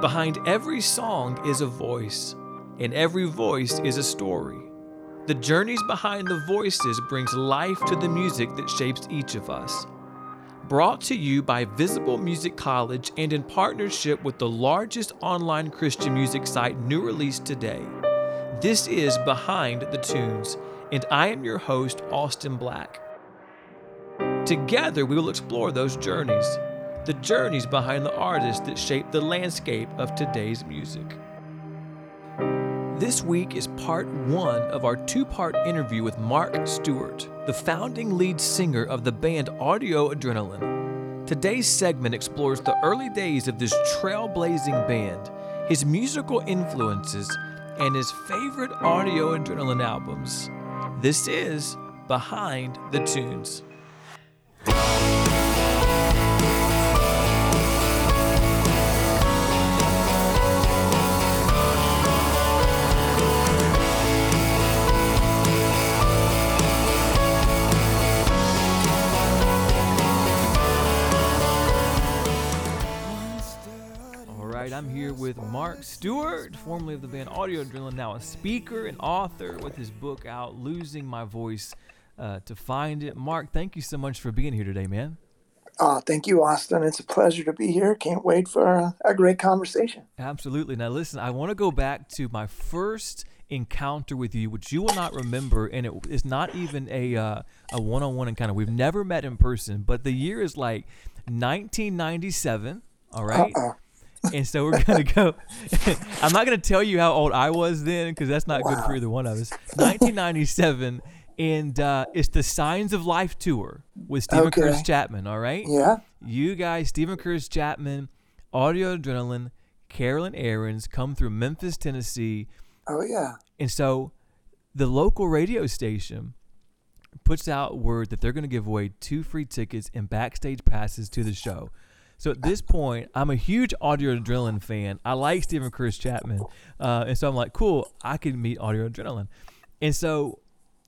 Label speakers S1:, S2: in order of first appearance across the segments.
S1: Behind every song is a voice, and every voice is a story. The journeys behind the voices brings life to the music that shapes each of us. Brought to you by Visible Music College and in partnership with the largest online Christian music site New Release Today. This is Behind the Tunes, and I am your host, Austin Black. Together, we will explore those journeys, the journeys behind the artists that shape the landscape of today's music. This week is part one of our two part interview with Mark Stewart, the founding lead singer of the band Audio Adrenaline. Today's segment explores the early days of this trailblazing band, his musical influences, and his favorite Audio Adrenaline albums. This is Behind the Tunes. I'm here with Mark Stewart, formerly of the band Audio Adrenaline, now a speaker and author with his book out, Losing My Voice uh, to Find It. Mark, thank you so much for being here today, man.
S2: Uh, thank you, Austin. It's a pleasure to be here. Can't wait for a, a great conversation.
S1: Absolutely. Now, listen, I want to go back to my first encounter with you, which you will not remember, and it is not even a uh, a one-on-one encounter. We've never met in person, but the year is like 1997. All right.
S2: Uh-uh.
S1: And so we're gonna go. I'm not gonna tell you how old I was then, because that's not good for either one of us. 1997, and uh, it's the Signs of Life tour with Steven Curtis Chapman. All right.
S2: Yeah.
S1: You guys, Steven Curtis Chapman, Audio Adrenaline, Carolyn Arends come through Memphis, Tennessee.
S2: Oh, yeah.
S1: And so the local radio station puts out word that they're going to give away two free tickets and backstage passes to the show. So at this point, I'm a huge Audio Adrenaline fan. I like Steven Chris Chapman. Uh, and so I'm like, cool, I can meet Audio Adrenaline. And so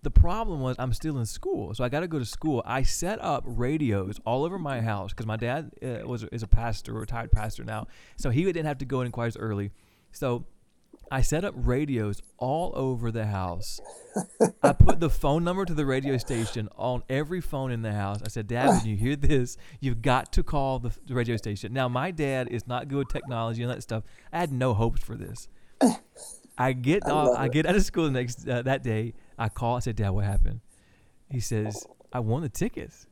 S1: the problem was I'm still in school, so I got to go to school. I set up radios all over my house because my dad uh, was is a pastor, retired pastor now, so he didn't have to go in as early. So I set up radios all over the house. I put the phone number to the radio station on every phone in the house. I said, Dad, when you hear this, you've got to call the, the radio station. Now, my dad is not good with technology and that stuff. I had no hopes for this. I get off, I get out of school the next uh, that day. I call. I said, Dad, what happened? He says, I won the tickets.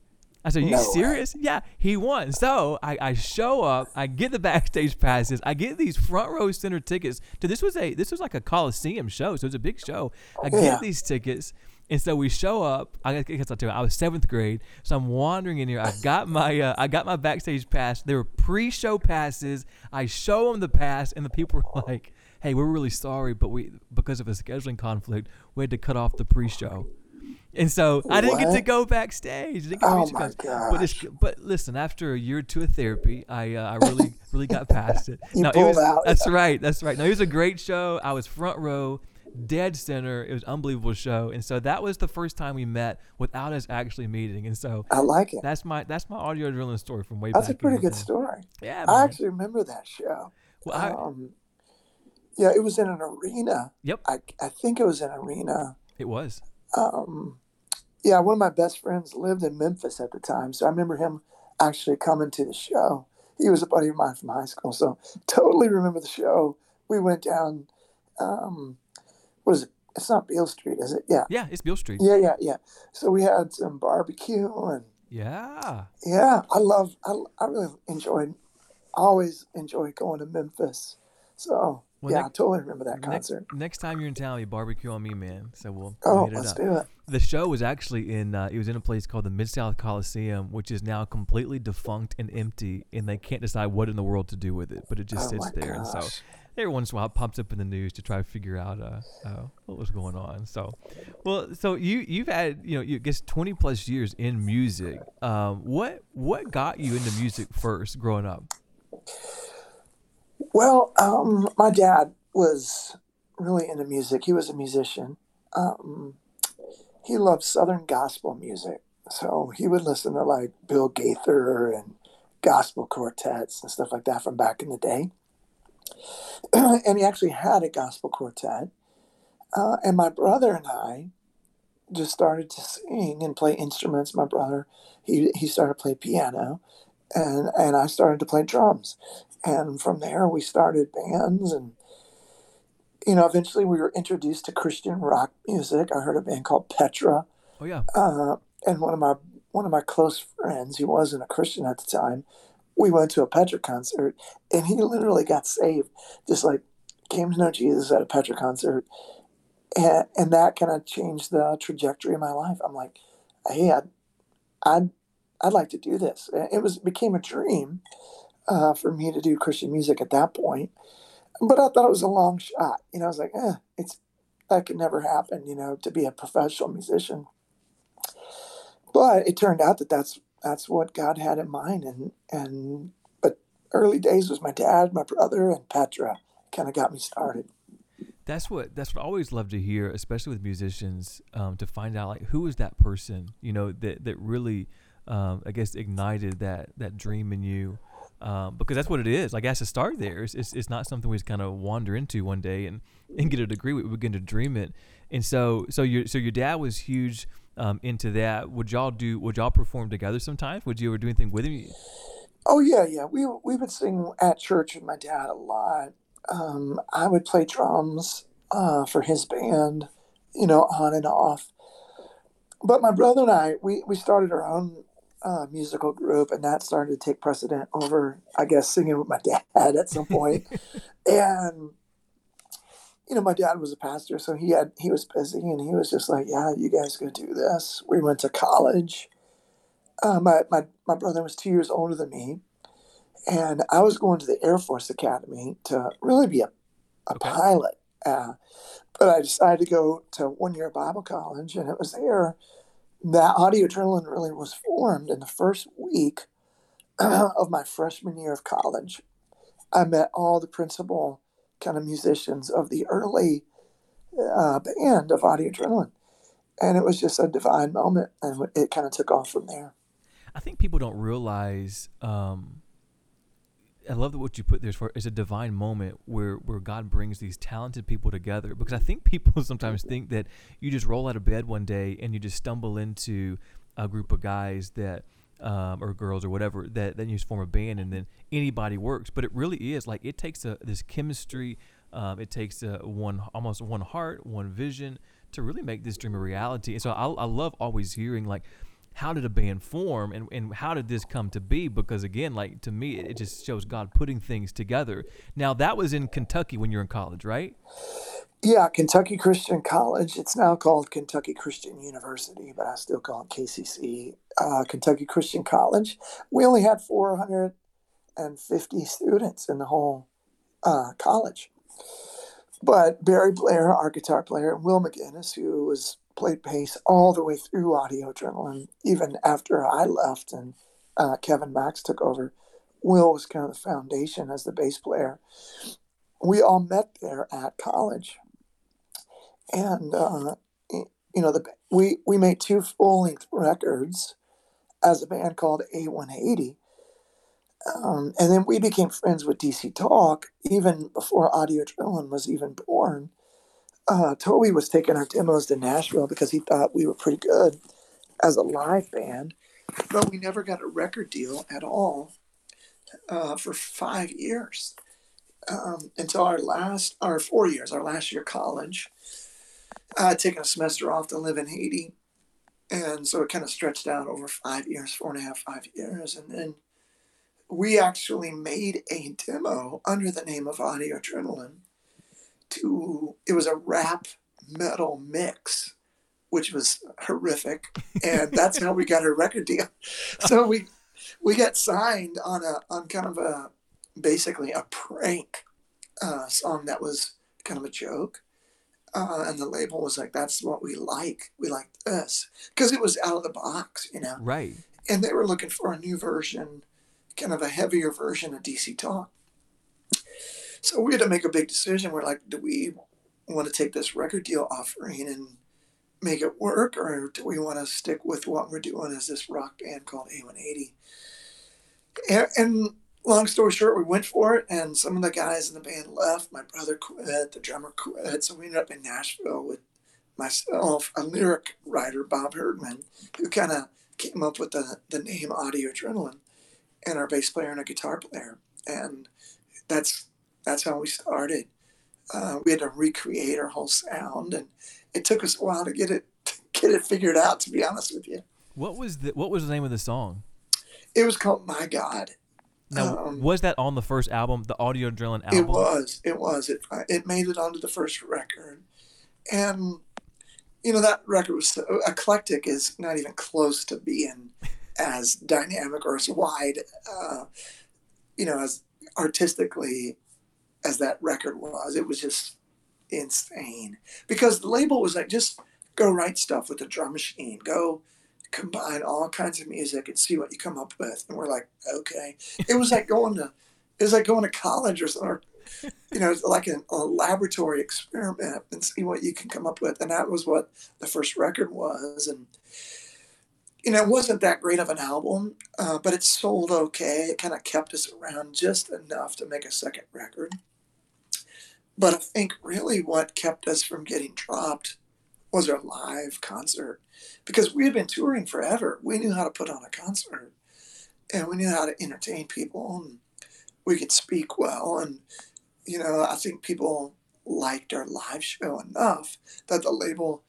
S1: I said, Are you
S2: No way.
S1: serious? Yeah, he won. So I, I show up, I get the backstage passes, I get these front row center tickets. To this was a this was like a Coliseum show, so it was a big show. I get
S2: Yeah.
S1: these tickets, and so we show up. I guess I'll tell you, I was seventh grade, so I'm wandering in here. I got my uh, I got my backstage pass. They were pre-show passes. I show them the pass, and the people were like, "Hey, we're really sorry, but we because of a scheduling conflict, we had to cut off the pre-show." And so I didn't get to go backstage. Didn't get to
S2: Oh my
S1: class. But, it's, but listen, after a year or two of therapy, I uh, I really really got past it.
S2: You
S1: No, it was,
S2: out.
S1: That's right. That's right. No, it was a great show. I was front row, dead center. It was an unbelievable show. And so that was the first time we met without us actually meeting. And so
S2: I like it.
S1: that's my that's my audio adrenaline story from way back.
S2: That's a pretty good
S1: day.
S2: story.
S1: Yeah,
S2: I actually remember that show.
S1: Well, I,
S2: Um, yeah, it was in an arena.
S1: yep,
S2: I, I think it was an arena.
S1: it was.
S2: Um, yeah, one of my best friends lived in Memphis at the time, so I remember him actually coming to the show. He was a buddy of mine from high school, so totally remember the show. We went down. Um, what is it? It's not Beale Street, is it? Yeah,
S1: Yeah, it's Beale Street.
S2: yeah, yeah, yeah. So we had some barbecue, and
S1: Yeah.
S2: yeah, I love. I, I really enjoyed. Always enjoyed going to Memphis. So
S1: Well,
S2: yeah,
S1: next-
S2: I totally remember that
S1: Next,
S2: concert.
S1: next time you're in town, you barbecue on me, man. So we'll, we'll
S2: Oh,
S1: it
S2: let's
S1: up.
S2: do it.
S1: The show was actually in uh, it was in a place called the Mid South Coliseum, which is now completely defunct and empty, and they can't decide what in the world to do with it. But it just
S2: Oh
S1: sits there, and so every once in a while it pops up in the news to try to figure out uh, uh, what was going on. So, well, so you you've had you know you I guess twenty plus years in music. Um, what what got you into music first growing up?
S2: Well, um, my dad was really into music. He was a musician. Um, he loved Southern gospel music. So he would listen to like Bill Gaither and gospel quartets and stuff like that from back in the day. and he actually had a gospel quartet. Uh, and my brother and I just started to sing and play instruments. My brother, he, he started to play piano, and, and I started to play drums. And from there, we started bands. And, you know, eventually we were introduced to Christian rock music. I heard a band called Petra.
S1: Oh, yeah.
S2: Uh, and one of my one of my close friends, he wasn't a Christian at the time, we went to a Petra concert and he literally got saved. Just like came to know Jesus at a Petra concert. And, and that kind of changed the trajectory of my life. I'm like, hey, I'd, I'd, I'd like to do this. It was became a dream uh, for me to do Christian music at that point. But I thought it was a long shot. You know, I was like, eh, it's that could never happen. You know, to be a professional musician. But it turned out that that's that's what God had in mind. And and but early days was my dad, my brother, and Petra kind of got me started.
S1: That's what that's what I always love to hear, especially with musicians, um, to find out like who is that person, you know, that that really, um, I guess, ignited that that dream in you. Um, because that's what it is. Like, has to start there. It's, it's, it's not something we just kind of wander into one day and, and get a degree. We begin to dream it. And so, so your so your dad was huge um, into that. Would y'all do? Would y'all perform together sometimes? Would you ever do anything with him?
S2: Oh yeah, yeah. We we would sing at church with my dad a lot. Um, I would play drums uh, for his band, you know, on and off. But my brother and I, we we started our own uh, musical group, and that started to take precedent over, I guess, singing with my dad at some point. and you know, my dad was a pastor, so he had he was busy, and he was just like, "Yeah, you guys go do this." We went to college. Uh, my my my brother was two years older than me, and I was going to the Air Force Academy to really be a a okay. pilot. Uh, but I decided to go to one year Bible college, and it was there that audio adrenaline really was formed in the first week of my freshman year of college. I met all the principal kind of musicians of the early uh, band of Audio Adrenaline. And it was just a divine moment, and it kind of took off from there.
S1: I think people don't realize. Um, I love what you put there for. It's a divine moment where where God brings these talented people together. Because I think people sometimes think that you just roll out of bed one day and you just stumble into a group of guys that um, or girls or whatever that then you just form a band and then anybody works. But it really is like it takes a, this chemistry. Um, it takes a one almost one heart, one vision to really make this dream a reality. And so I, I love always hearing like how did a band form and, and how did this come to be because again like to me it just shows god putting things together now that was in kentucky when you're in college right
S2: yeah, Kentucky Christian College. It's now called Kentucky Christian University, but I still call it KCC. Uh, Kentucky Christian College. We only had 450 students in the whole uh, college. But Barry Blair, our guitar player, and Will McGinnis, who was played bass all the way through Audio Adrenaline, even after I left and uh, Kevin Max took over. Will was kind of the foundation as the bass player. We all met there at college and uh, you know the we we made two full length records as a band called A180. Um, and then we became friends with DC Talk even before Audio Adrenaline was even born. Uh, Toby was taking our demos to Nashville because he thought we were pretty good as a live band, but we never got a record deal at all uh, for five years um, until our last, our four years, our last year college. Had taken a semester off to live in Haiti. And so it kind of stretched out over five years, four and a half, five years. And then we actually made a demo under the name of Audio Adrenaline to, it was a rap metal mix, which was horrific. And that's how we got a record deal. So we, we got signed on a, on kind of a, basically a prank uh, song that was kind of a joke uh, and the label was like, "That's what we like. We like this," because it was out of the box, you know.
S1: Right.
S2: And they were looking for a new version, kind of a heavier version of DC Talk. So we had to make a big decision. We're like, do we want to take this record deal offering and make it work, or do we want to stick with what we're doing as this rock band called A180? And, and long story short, we went for it, and some of the guys in the band left. My brother quit, the drummer quit, so we ended up in Nashville with myself, a lyric writer, Bob Herdman, who kind of came up with the, the name Audio Adrenaline, and our bass player and a guitar player, and that's that's how we started. Uh, we had to recreate our whole sound, and it took us a while to get it get it figured out. To be honest with you,
S1: what was the what was the name of the song?
S2: It was called My God.
S1: Now, um, was that on the first album, the Audio Adrenaline album?
S2: It was. It was. It it made it onto the first record, and you know that record was so, eclectic. Is not even close to being as dynamic or as wide, uh, you know, as artistically as that record was. It was just insane because the label was like, just go write stuff with the drum machine, go combine all kinds of music and see what you come up with. And we're like, okay. It was like going to, it was like going to college or something. You know, like a, a laboratory experiment and see what you can come up with. And that was what the first record was. And, you know, it wasn't that great of an album, uh, but it sold okay. It kind of kept us around just enough to make a second record. But I think really what kept us from getting dropped was our live concert because we had been touring forever. We knew how to put on a concert and we knew how to entertain people and we could speak well. And, you know, I think people liked our live show enough that the label,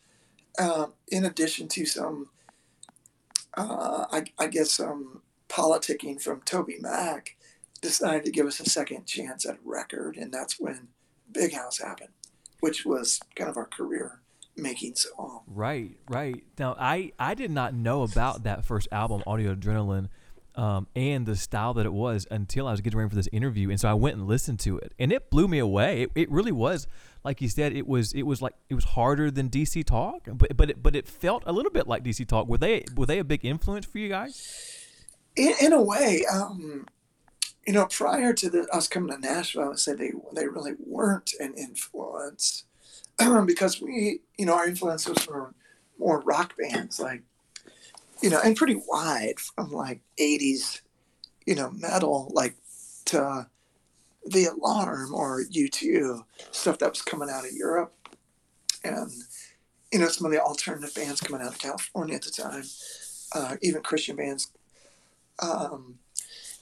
S2: um, in addition to some, uh, I, I guess, some politicking from TobyMac, decided to give us a second chance at a record. And that's when Big House happened, which was kind of our career making song.
S1: Right, right. Now, I I did not know about that first album, Audio Adrenaline, um, and the style that it was until I was getting ready for this interview, and so I went and listened to it, and it blew me away. It, it really was, like you said, it was it was like it was harder than DC Talk, but but it, but it felt a little bit like DC Talk. Were they were they a big influence for you guys?
S2: In, in a way, um, you know, prior to the, us coming to Nashville, I would say they they really weren't an influence because we, you know, our influences were more rock bands, like, you know, and pretty wide from like 80s, you know, metal, like to The Alarm or U2, stuff that was coming out of Europe. And, you know, some of the alternative bands coming out of California at the time, uh, even Christian bands. Um,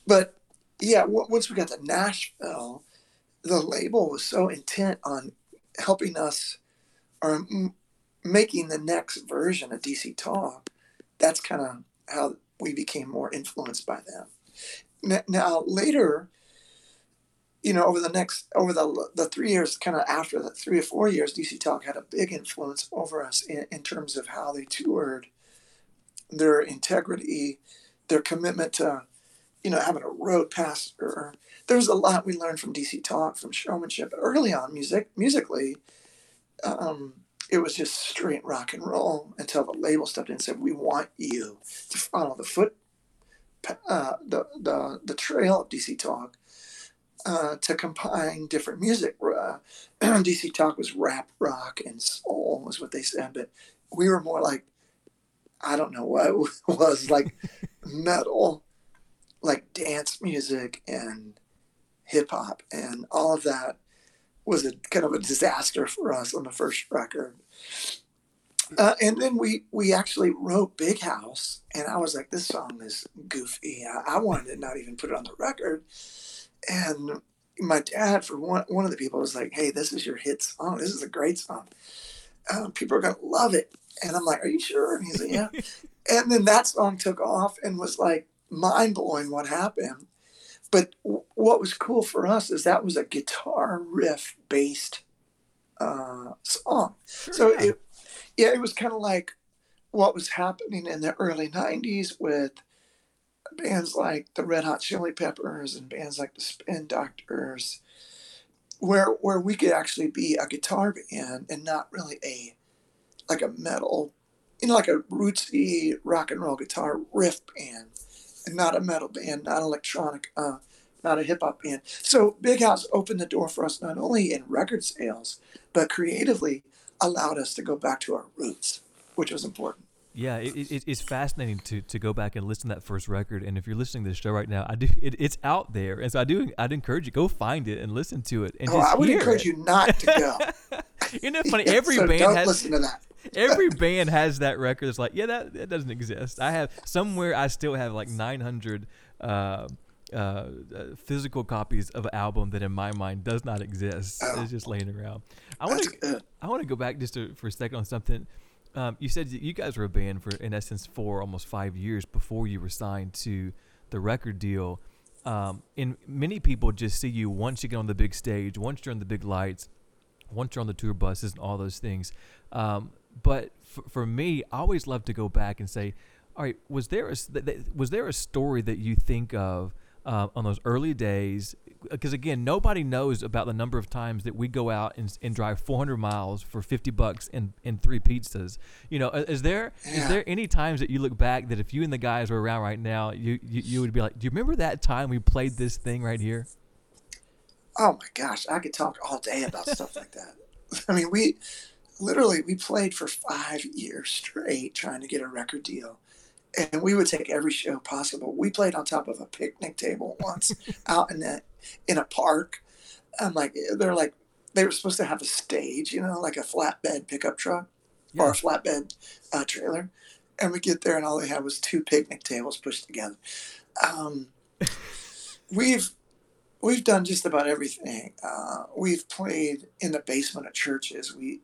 S2: but yeah, once we got to Nashville, the label was so intent on helping us or making the next version of DC Talk, that's kind of how we became more influenced by them. Now, now, later, you know, over the next over the the three years, kind of after the three or four years, DC Talk had a big influence over us in, in terms of how they toured, their integrity, their commitment to, you know, having a road pastor there's a lot we learned from DC Talk, from showmanship. Early on, music musically, um, it was just straight rock and roll until the label stepped in and said, "We want you to follow the foot, uh, the the the trail of DC Talk." Uh, to combine different music. Uh, DC Talk was rap, rock, and soul, was what they said, but we were more like, I don't know what was like metal, like dance music and hip hop, and all of that was a kind of a disaster for us on the first record. Uh, and then we we actually wrote Big House, and I was like, this song is goofy. I, I wanted to not even put it on the record. And my dad, for one one of the people, was like, hey, this is your hit song. This is a great song. Uh, people are gonna love it. And I'm like, are you sure? And he's like, yeah. and then that song took off and was like mind blowing what happened. But w- what was cool for us is that was a guitar riff based uh, song. Sure, so yeah. it, yeah, it was kind of like what was happening in the early '90s with bands like the Red Hot Chili Peppers and bands like the Spin Doctors, where where we could actually be a guitar band and not really a like a metal, you know, like a rootsy rock and roll guitar riff band and not a metal band, not electronic, uh, not a hip hop band. So Big House opened the door for us not only in record sales, but creatively allowed us to go back to our roots, which was important.
S1: Yeah, it, it, it's fascinating to, to go back and listen to that first record. And if you're listening to the show right now, I do it, it's out there, and so I do I'd encourage you go find it and listen to it. And
S2: oh, I would encourage you not to go.
S1: Isn't it funny? Every
S2: so
S1: band
S2: don't
S1: has
S2: listen to that.
S1: Every band has that record. It's like, yeah, that, that doesn't exist. I have somewhere. I still have like 900 uh, uh, uh, physical copies of an album that, in my mind, does not exist.
S2: Oh.
S1: It's just laying around. I want to. I want to go back just to, for a second on something. Um, you said that you guys were a band for, in essence, for almost five years before you were signed to the record deal. Um, and many people just see you once you get on the big stage, once you're on the big lights, once you're on the tour buses and all those things. Um, but f- for me, I always love to go back and say, all right, was there a s- th- th- was there a story that you think of uh, on those early days? Because again, nobody knows about the number of times that we go out and, and drive 400 miles for 50 bucks and, and three pizzas. You know, is there is
S2: Yeah.
S1: there any times that you look back that if you and the guys were around right now, you, you you would be like, do you remember that time we played this thing right here?
S2: Oh my gosh, I could talk all day about stuff like that. I mean, we literally we played for five years straight trying to get a record deal, and we would take every show possible. We played on top of a picnic table once out in a in a park. I'm like, they're like, they were supposed to have a stage, you know, like a flatbed pickup truck or a flatbed uh, trailer, and we get there and all they had was two picnic tables pushed together. Um, we've we've done just about everything. Uh, we've played in the basement of churches. We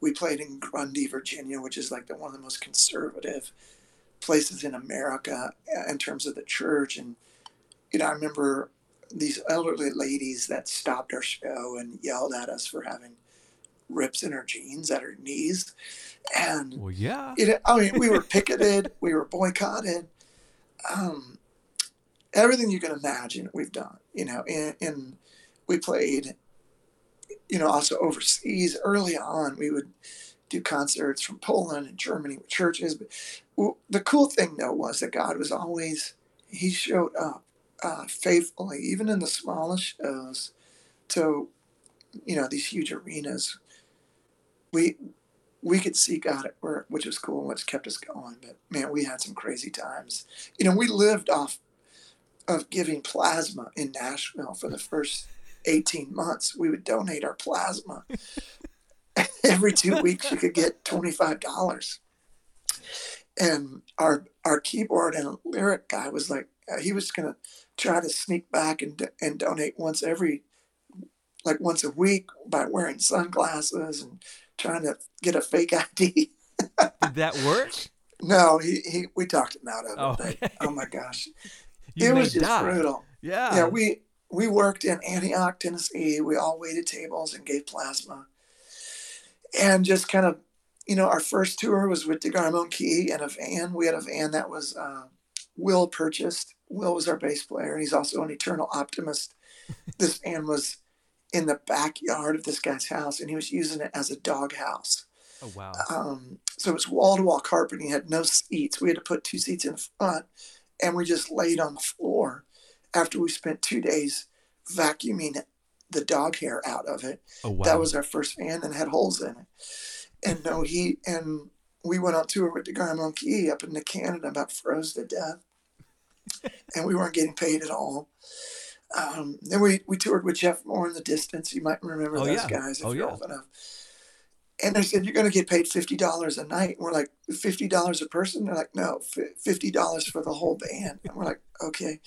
S2: we played in Grundy, Virginia, which is like the one of the most conservative places in America uh, in terms of the church. And you know, I remember these elderly ladies that stopped our show and yelled at us for having rips in our jeans at our knees. And
S1: Well, yeah.
S2: it, I mean, we were picketed, we were boycotted. Um, everything you can imagine, we've done. You know, and, and we played. You know, also overseas. Early on, we would do concerts from Poland and Germany with churches. But the cool thing, though, was that God was always He showed up uh, faithfully, even in the smallest shows, to you know these huge arenas. We we could see God at work, which was cool, which kept us going. But man, we had some crazy times. You know, we lived off of giving plasma in Nashville for the first 18 months. We would donate our plasma. Every two weeks, you could get $25. And our our keyboard and lyric guy was like, uh, he was going to try to sneak back and, and donate once every, like once a week by wearing sunglasses and trying to get a fake ID.
S1: Did that work?
S2: No, he, he we talked him out of it.
S1: Oh,
S2: but,
S1: okay.
S2: oh my gosh,
S1: You
S2: it was just
S1: die.
S2: brutal.
S1: Yeah.
S2: Yeah, we we worked in Antioch, Tennessee. We all waited tables and gave plasma, and just kind of, you know, our first tour was with DeGarmo Key and a van. We had a van that was uh, Will purchased. Will was our bass player, and he's also an eternal optimist. this van was in the backyard of this guy's house, and he was using it as a dog house.
S1: oh wow.
S2: Um, so it was wall to wall carpeting. He had no seats. We had to put two seats in front, and we just laid on the floor after we spent two days vacuuming the dog hair out of it.
S1: Oh wow.
S2: That was our first van and had holes in it. And no heat. And we went on tour with DeGarmo Key up into Canada, about froze to death. and we weren't getting paid at all. Um, then we, we toured with Jeff Moore and the Distance. You might remember
S1: Oh,
S2: those
S1: yeah.
S2: guys if
S1: Oh,
S2: you're
S1: yeah.
S2: old enough. And they said, You're going to get paid $50 a night. And we're like, $50 a person? They're like, No, $50 for the whole band. And we're like, Okay.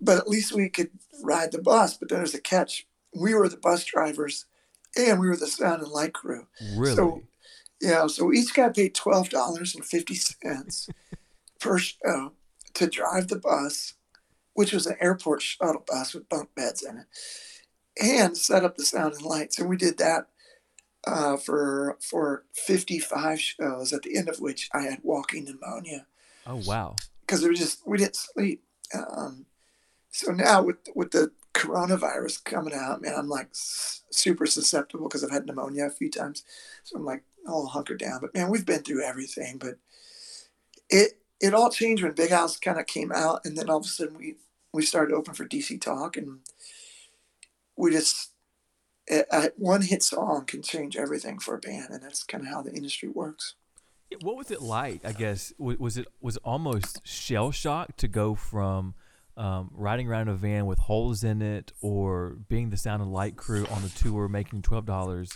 S2: But at least we could ride the bus. But then there's a catch. We were the bus drivers and we were the sound and light crew.
S1: really?
S2: So, yeah, so each got paid twelve dollars and fifty cents per show to drive the bus, which was an airport shuttle bus with bunk beds in it, and set up the sound and lights. And we did that uh, for for fifty five shows. At the end of which I had walking pneumonia
S1: oh wow.
S2: because it was just we didn't sleep. Um, so now with with the coronavirus coming out, man, I'm like super susceptible because I've had pneumonia a few times. So I'm like all hunkered down. But man, we've been through everything. But it it all changed when Big House kind of came out, and then all of a sudden we we started open for DC Talk, and we just a one hit song can change everything for a band, and that's kind of how the industry works.
S1: What was it like? I guess was it was almost shell shock to go from um, riding around in a van with holes in it, or being the sound and light crew on the tour, making twelve dollars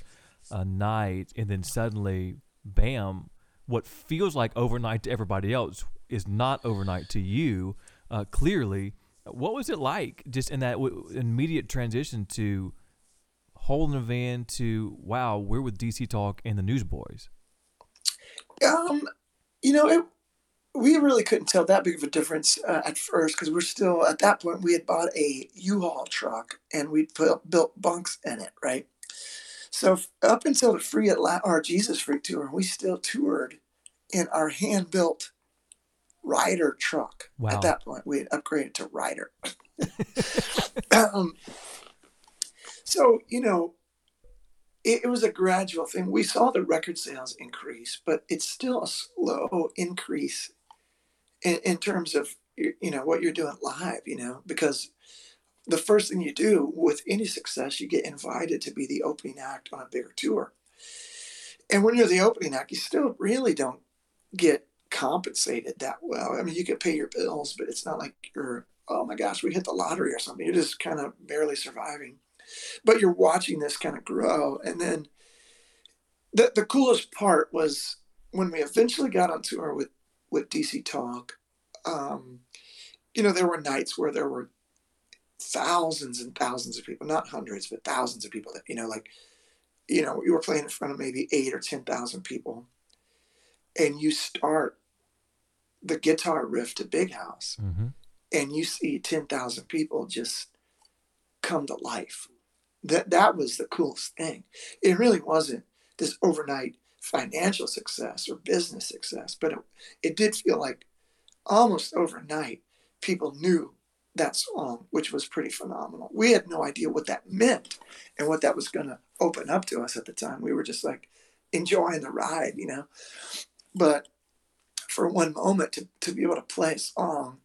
S1: a night, and then suddenly, bam! What feels like overnight to everybody else is not overnight to you. Uh, clearly, what was it like just in that w- immediate transition to holding a van to wow, we're with DC Talk and the Newsboys?
S2: Um, you know, it, we really couldn't tell that big of a difference uh, at first because we're still at that point. We had bought a U-Haul truck and we'd put, built bunks in it, right? So up until the Free at Last or Jesus Freak tour, we still toured in our hand-built Ryder truck.
S1: Wow.
S2: At that point, we had upgraded to Ryder. um, so you know, it, was a gradual thing. We saw the record sales increase, but it's still a slow increase in, in terms of you know what you're doing live. You know, because the first thing you do with any success, you get invited to be the opening act on a bigger tour. And when you're the opening act, you still really don't get compensated that well. I mean, you can pay your bills, but it's not like you're, oh my gosh, we hit the lottery or something. You're just kind of barely surviving. But you're watching this kind of grow. And then the, the coolest part was when we eventually got on tour with, with DC Talk, um, you know, there were nights where there were thousands and thousands of people, not hundreds, but thousands of people that, you know, like, you know, you were playing in front of maybe eight or 10,000 people and you start the guitar riff to Big House,
S1: mm-hmm.
S2: and you see ten thousand people just come to life. That that was the coolest thing. It really wasn't this overnight financial success or business success, but it, it did feel like almost overnight people knew that song, which was pretty phenomenal. We had no idea what that meant and what that was going to open up to us at the time. We were just like enjoying the ride, you know. But for one moment to, to be able to play a song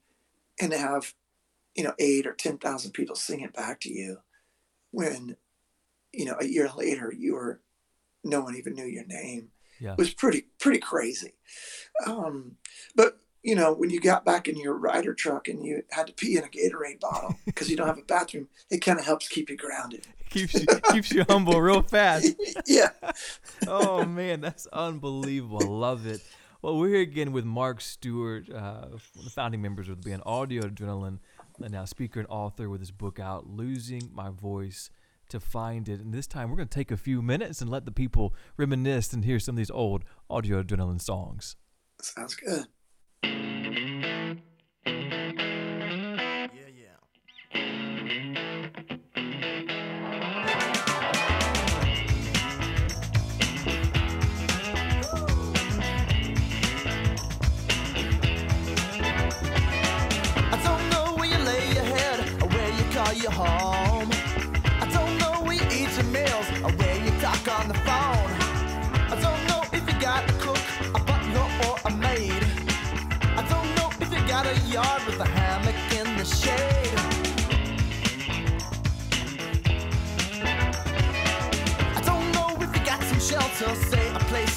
S2: and have, you know, eight or 10,000 people sing it back to you when, you know, a year later you were, no one even knew your name
S1: yeah.
S2: was pretty, pretty crazy. Um, but, you know, when you got back in your Ryder truck and you had to pee in a Gatorade bottle because you don't have a bathroom, it kind of helps keep you grounded.
S1: keeps you, keeps you humble real fast.
S2: yeah.
S1: oh man, that's unbelievable. I love it. Well, we're here again with Mark Stewart, uh, the founding members of the band Audio Adrenaline, and now speaker and author with his book out, Losing My Voice to Find It. And this time we're going to take a few minutes and let the people reminisce and hear some of these old Audio Adrenaline songs.
S2: Sounds good.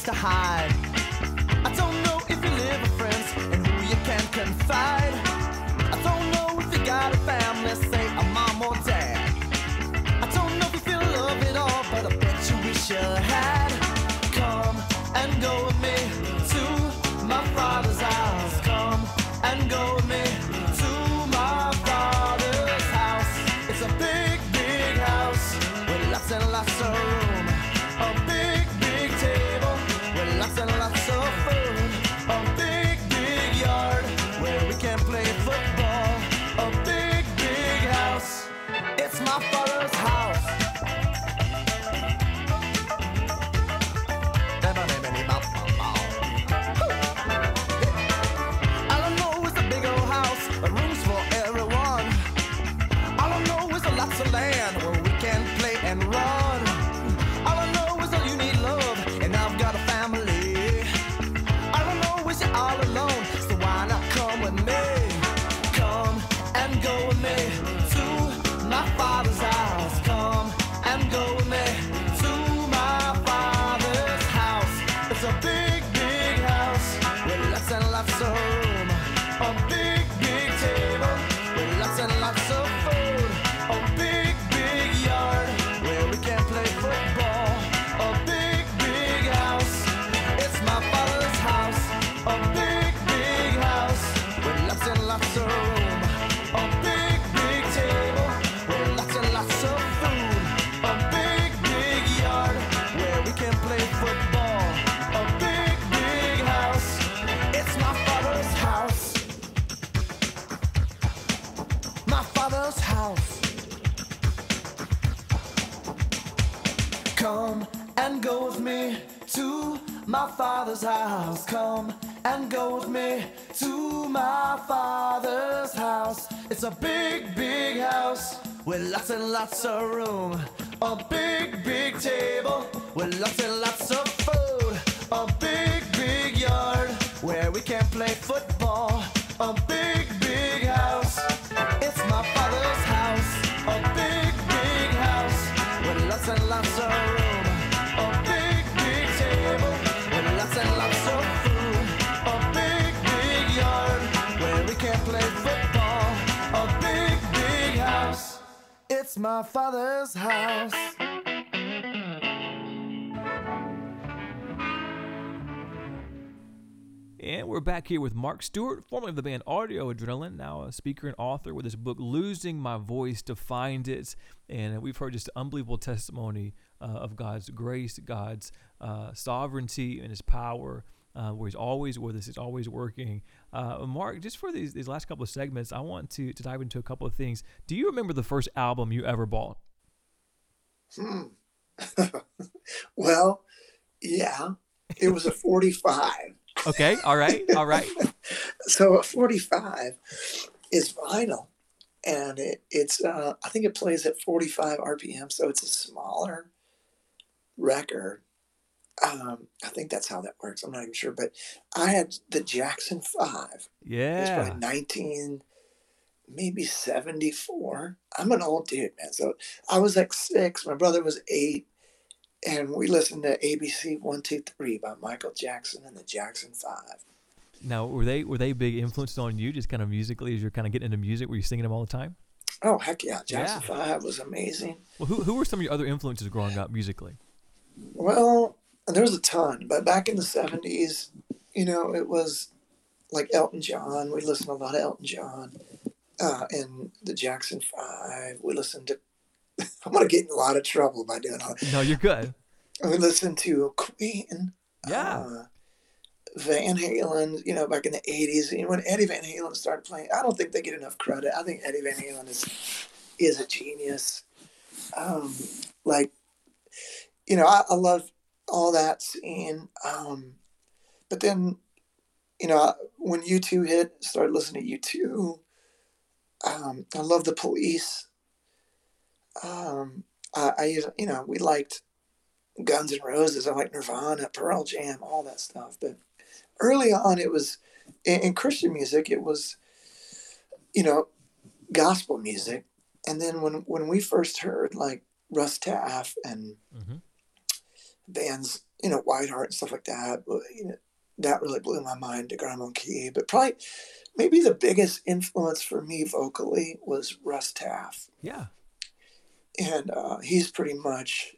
S3: To hide. I don't know if you live with friends and who you can confide. It's a big, big house with lots and lots of room. A big, big table with lots and lots of food. A big, big yard where we can play football. A big, big house. It's my father's house. A big, big house with lots and lots of room. My father's house. And
S1: we're back here with Mark Stewart, formerly of the band Audio Adrenaline, now a speaker and author with his book Losing My Voice to Find It. And we've heard just unbelievable testimony uh, of God's grace, God's uh, sovereignty, and His power, uh, where He's always with us, He's always working. Uh, Mark, just for these, these last couple of segments, I want to, to dive into a couple of things. Do you remember the first album you ever bought? Hmm.
S2: Well, yeah, it was a 45.
S1: Okay, all right, all right.
S2: so a 45 is vinyl and it, it's uh, i think it plays at 45 rpm so it's a smaller record um, i think that's how that works i'm not even sure but i had the jackson 5 it was
S1: Yeah.
S2: probably 19 maybe 74 i'm an old dude man so i was like six my brother was eight and we listened to abc 123 by michael jackson and the jackson 5
S1: Now, were they were they big influences on you, just kind of musically, as you're kind of getting into music? Were you singing them all the time?
S2: Oh heck yeah, Jackson
S1: Yeah.
S2: Five was amazing.
S1: Well, who, who were some of your other influences growing up musically?
S2: Well, there was a ton, but back in the seventies, you know, it was like Elton John. We listened to a lot of Elton John, uh, and the Jackson Five. We listened to. I'm gonna get in a lot of trouble by doing all.
S1: No, you're good.
S2: We listened to Queen.
S1: Yeah.
S2: uh, Van Halen, you know, back in the '80s, and when Eddie Van Halen started playing, I don't think they get enough credit. I think Eddie Van Halen is is a genius. Um, like, you know, I, I love all that scene. Um, but then, you know, when U two hit, started listening to U two. Um, I love the Police. Um, I, I, you know, we liked Guns N' Roses. I like Nirvana, Pearl Jam, all that stuff. But early on, it was in, in Christian music. It was, you know, gospel music. And then when when we first heard like Russ Taff and
S1: hmm
S2: bands, you know, Whiteheart and stuff like that, well, you know, that really blew my mind to DeGarmo Key. But probably, maybe the biggest influence for me vocally was Russ Taff
S1: Yeah.
S2: and uh, he's pretty much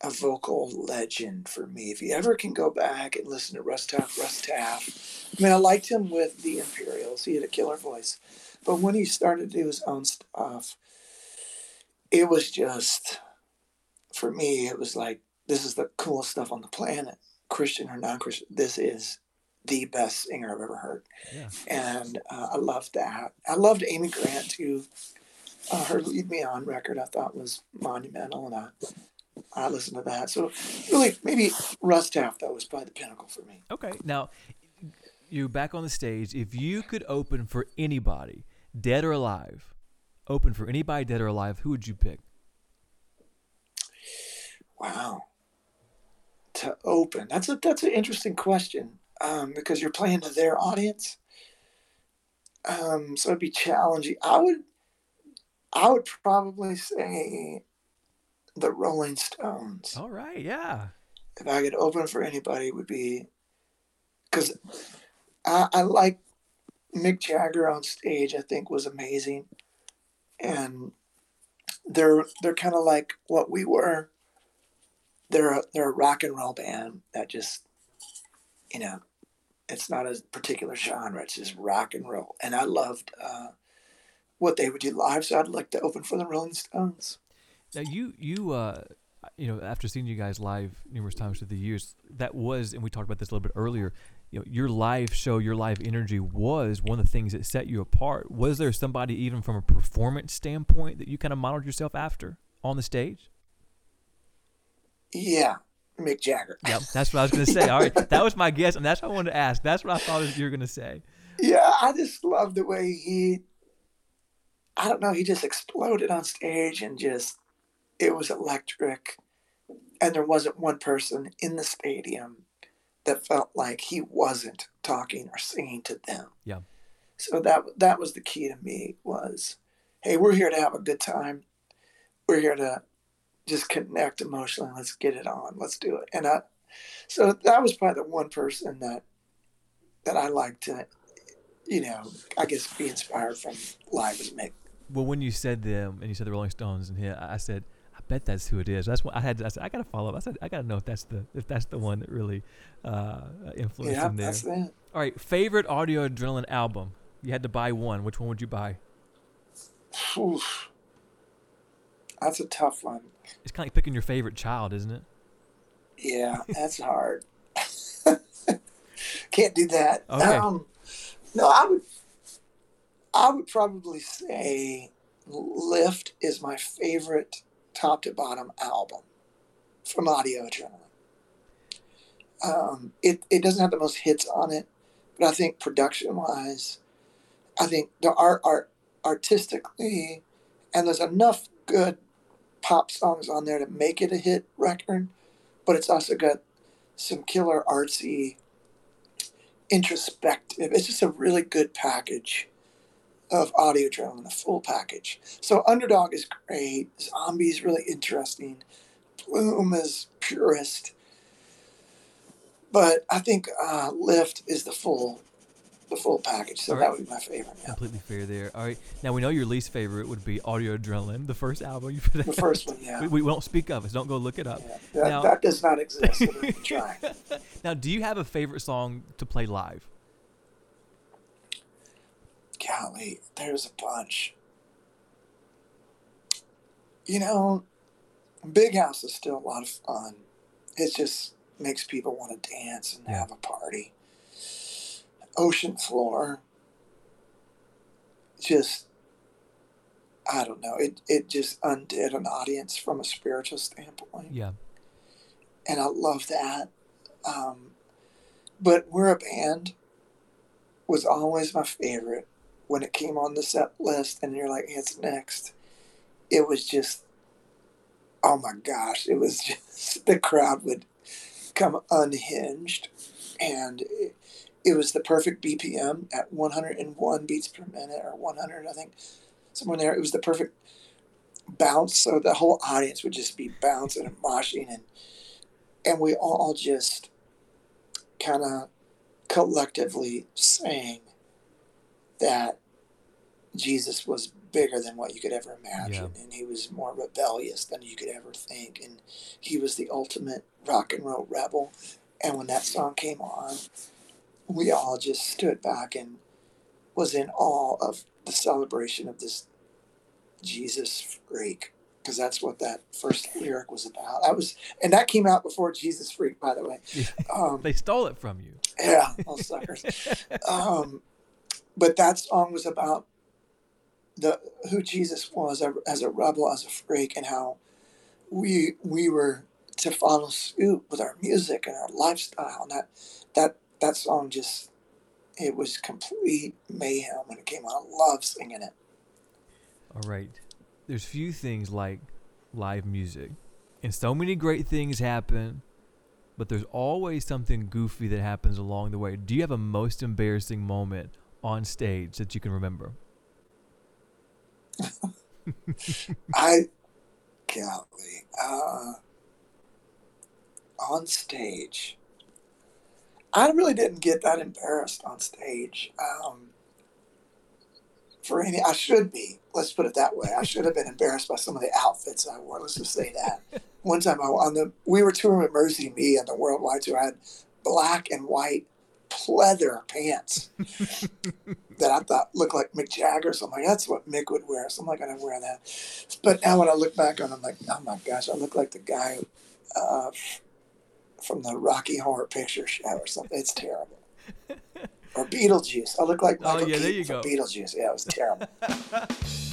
S2: a vocal legend for me. If you ever can go back and listen to Russ Taff, Russ Taff. I mean, I liked him with the Imperials. He had a killer voice, but when he started to do his own stuff, it was just for me. It was like this is the coolest stuff on the planet, Christian or non-Christian. This is the best singer I've ever heard
S1: Yeah.
S2: and uh, I loved that. I loved Amy Grant too. Uh, her "Lead Me On" record I thought was monumental, and I I listened to that. So really, maybe Russ Taff though was probably the pinnacle for me.
S1: Okay. Now, you're back on the stage. If you could open for anybody, dead or alive, open for anybody dead or alive, who would you pick?
S2: Wow. To open, that's a that's an interesting question um, because you're playing to their audience. Um, so it'd be challenging. I would I would probably say the Rolling Stones.
S1: All right. Yeah.
S2: if I could open for anybody, it would be because I, I like Mick Jagger on stage. I think was amazing, and they're they're kind of like what we were. They're a, they're a rock and roll band that just, you know, it's not a particular genre. It's just rock and roll, and I loved uh, what they would do live. So I'd like to open for the Rolling Stones.
S1: Now you you uh you know after seeing you guys live numerous times through the years, that was and we talked about this a little bit earlier. You know your live show, your live energy was one of the things that set you apart. Was there somebody even from a performance standpoint that you kind of modeled yourself after on the stage?
S2: Yeah, Mick Jagger.
S1: Yep, that's what I was going to say. All right, that was my guess, and that's what I wanted to ask. That's what I thought you were going to say.
S2: Yeah, I just love the way he. I don't know. He just exploded on stage and just, it was electric, and there wasn't one person in the stadium that felt like he wasn't talking or singing to them.
S1: Yeah.
S2: So that that was the key to me was, hey, we're here to have a good time. We're here to just connect emotionally. Let's get it on. Let's do it. And I, so that was probably the one person that that I like to, you know, I guess be inspired from live as Mick.
S1: Well, when you said them and you said the Rolling Stones, and here I said, I bet that's who it is. That's what I had. I said I got to follow up. I said I got to know if that's the if that's the one that really uh, influenced
S2: Yeah,
S1: there.
S2: that's it.
S1: All right, favorite audio adrenaline album. You had to buy one. Which one would you buy?
S2: Oof. That's a tough one.
S1: It's kind of like picking your favorite child, isn't it?
S2: Yeah, that's hard. Can't do that.
S1: Okay.
S2: Um, no, I would. I would probably say "Lift" is my favorite top to bottom album from Audio Adrenaline. Um, it it doesn't have the most hits on it, but I think production wise, I think the art art artistically, and there's enough good pop songs on there to make it a hit record, but it's also got some killer artsy, introspective. It's just a really good package of audio adrenaline, a full package. So Underdog is great. Zombie is really interesting. Bloom is purist. But I think uh, Lift is the full, the full package. So
S1: All
S2: that
S1: right.
S2: would be my favorite. Yeah.
S1: Completely fair there. All right, now we know your least favorite would be Audio Adrenaline, the first album you put out.
S2: The first one, yeah.
S1: We, we won't speak of it. So don't go look it up.
S2: yeah. That,
S1: Now-
S2: that does not exist. So.
S1: Now, do you have a favorite song to play live?
S2: golly, there's a bunch. You know, Big House is still a lot of fun. It just makes people want to dance and
S1: Yeah.
S2: have a party. Ocean Floor, just, I don't know, it, it just undid an audience from a spiritual standpoint
S1: Yeah.
S2: and I love that. Um, but we're a band was always my favorite when it came on the set list, and you're like, it's next. It was just, oh my gosh! It was just the crowd would come unhinged, and it, it was the perfect BPM at 101 beats per minute or 100, I think, somewhere there. It was the perfect bounce, so the whole audience would just be bouncing and moshing and and we all just kind of collectively sang that Jesus was bigger than what you could ever imagine, and he was more rebellious than you could ever think, and he was the ultimate rock and roll rebel. And when that song came on, we all just stood back and was in awe of the celebration of this Jesus freak because that's what that first lyric was about. That was, and that came out before Jesus freak, by the way. Um,
S1: They stole it from you.
S2: yeah, little suckers. um, but that song was about the who Jesus was as a rebel, as a freak, and how we we were to follow suit with our music and our lifestyle. And that that that song just it was complete mayhem when it came out. I love singing it.
S1: All right. There's few things like live music. And so many great things happen, but there's always something goofy that happens along the way. Do you have a most embarrassing moment on stage that you can remember?
S2: I, golly, uh, on stage,
S3: I really didn't get that embarrassed on stage. Um, for any, I should be. Let's put it that way. I should have been embarrassed by some of the outfits I wore. Let's just say that. One time, I on the we were touring with MercyMe on the worldwide tour. I had black and white pleather pants that I thought looked like Mick Jagger. So I'm like, that's what Mick would wear. So I'm not gonna wear that. But now when I look back on, it, I'm like, oh my gosh, I look like the guy uh, from the Rocky Horror Picture Show or something. It's terrible. Or Beetlejuice. I look like
S1: Oh,
S3: Michael
S1: yeah, there
S3: Keaton
S1: you
S3: from
S1: go.
S3: Beetlejuice. Yeah, it was terrible.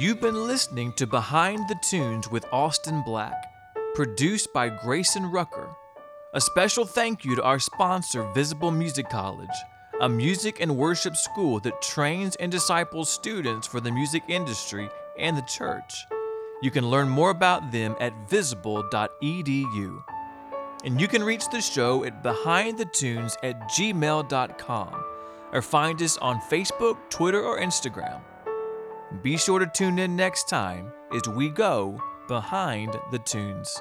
S1: You've been listening to Behind the Tunes with Austin Black, produced by Grayson Rucker. A special thank you to our sponsor, Visible Music College, a music and worship school that trains and disciples students for the music industry and the church. You can learn more about them at visible.edu. And you can reach the show at behindthetunes at gmail.com or find us on Facebook, Twitter, or Instagram. Be sure to tune in next time as we go behind the tunes.